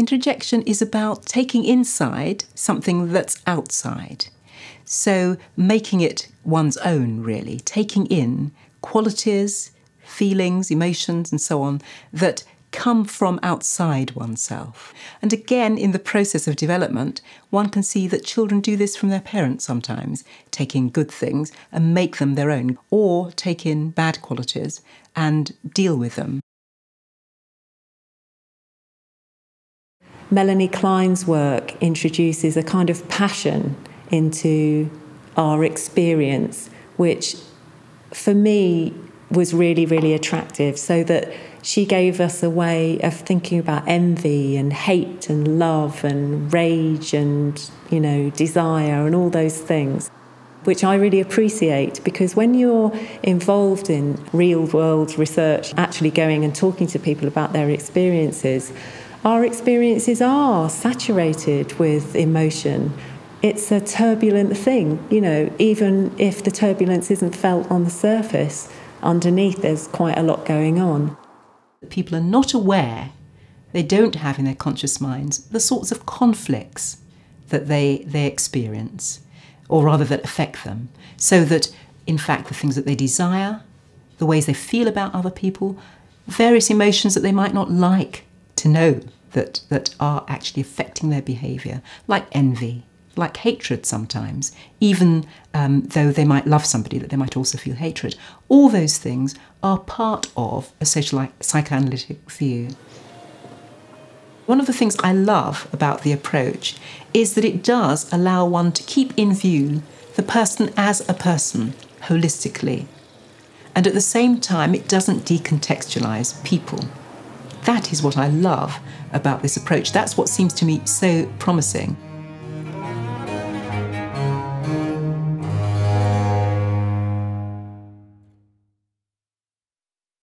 Introjection is about taking inside something that's outside. So making it one's own, really, taking in qualities, feelings, emotions, and so on that come from outside oneself. And again, in the process of development, one can see that children do this from their parents sometimes, take in good things and make them their own, or take in bad qualities and deal with them. Melanie Klein's work introduces a kind of passion into our experience, which for me was really, really attractive. So that she gave us a way of thinking about envy and hate and love and rage and, you know, desire and all those things, which I really appreciate because when you're involved in real world research, actually going and talking to people about their experiences, our experiences are saturated with emotion. It's a turbulent thing, you know, even if the turbulence isn't felt on the surface, underneath there's quite a lot going on. People are not aware, they don't have in their conscious minds the sorts of conflicts that they, they experience, or rather that affect them. So that, in fact, the things that they desire, the ways they feel about other people, various emotions that they might not like to know that, that are actually affecting their behaviour, like envy, like hatred sometimes, even um, though they might love somebody, that they might also feel hatred. All those things are part of a social psychoanalytic view. One of the things I love about the approach is that it does allow one to keep in view the person as a person holistically. And at the same time, it doesn't decontextualize people. That is what I love about this approach. That's what seems to me so promising.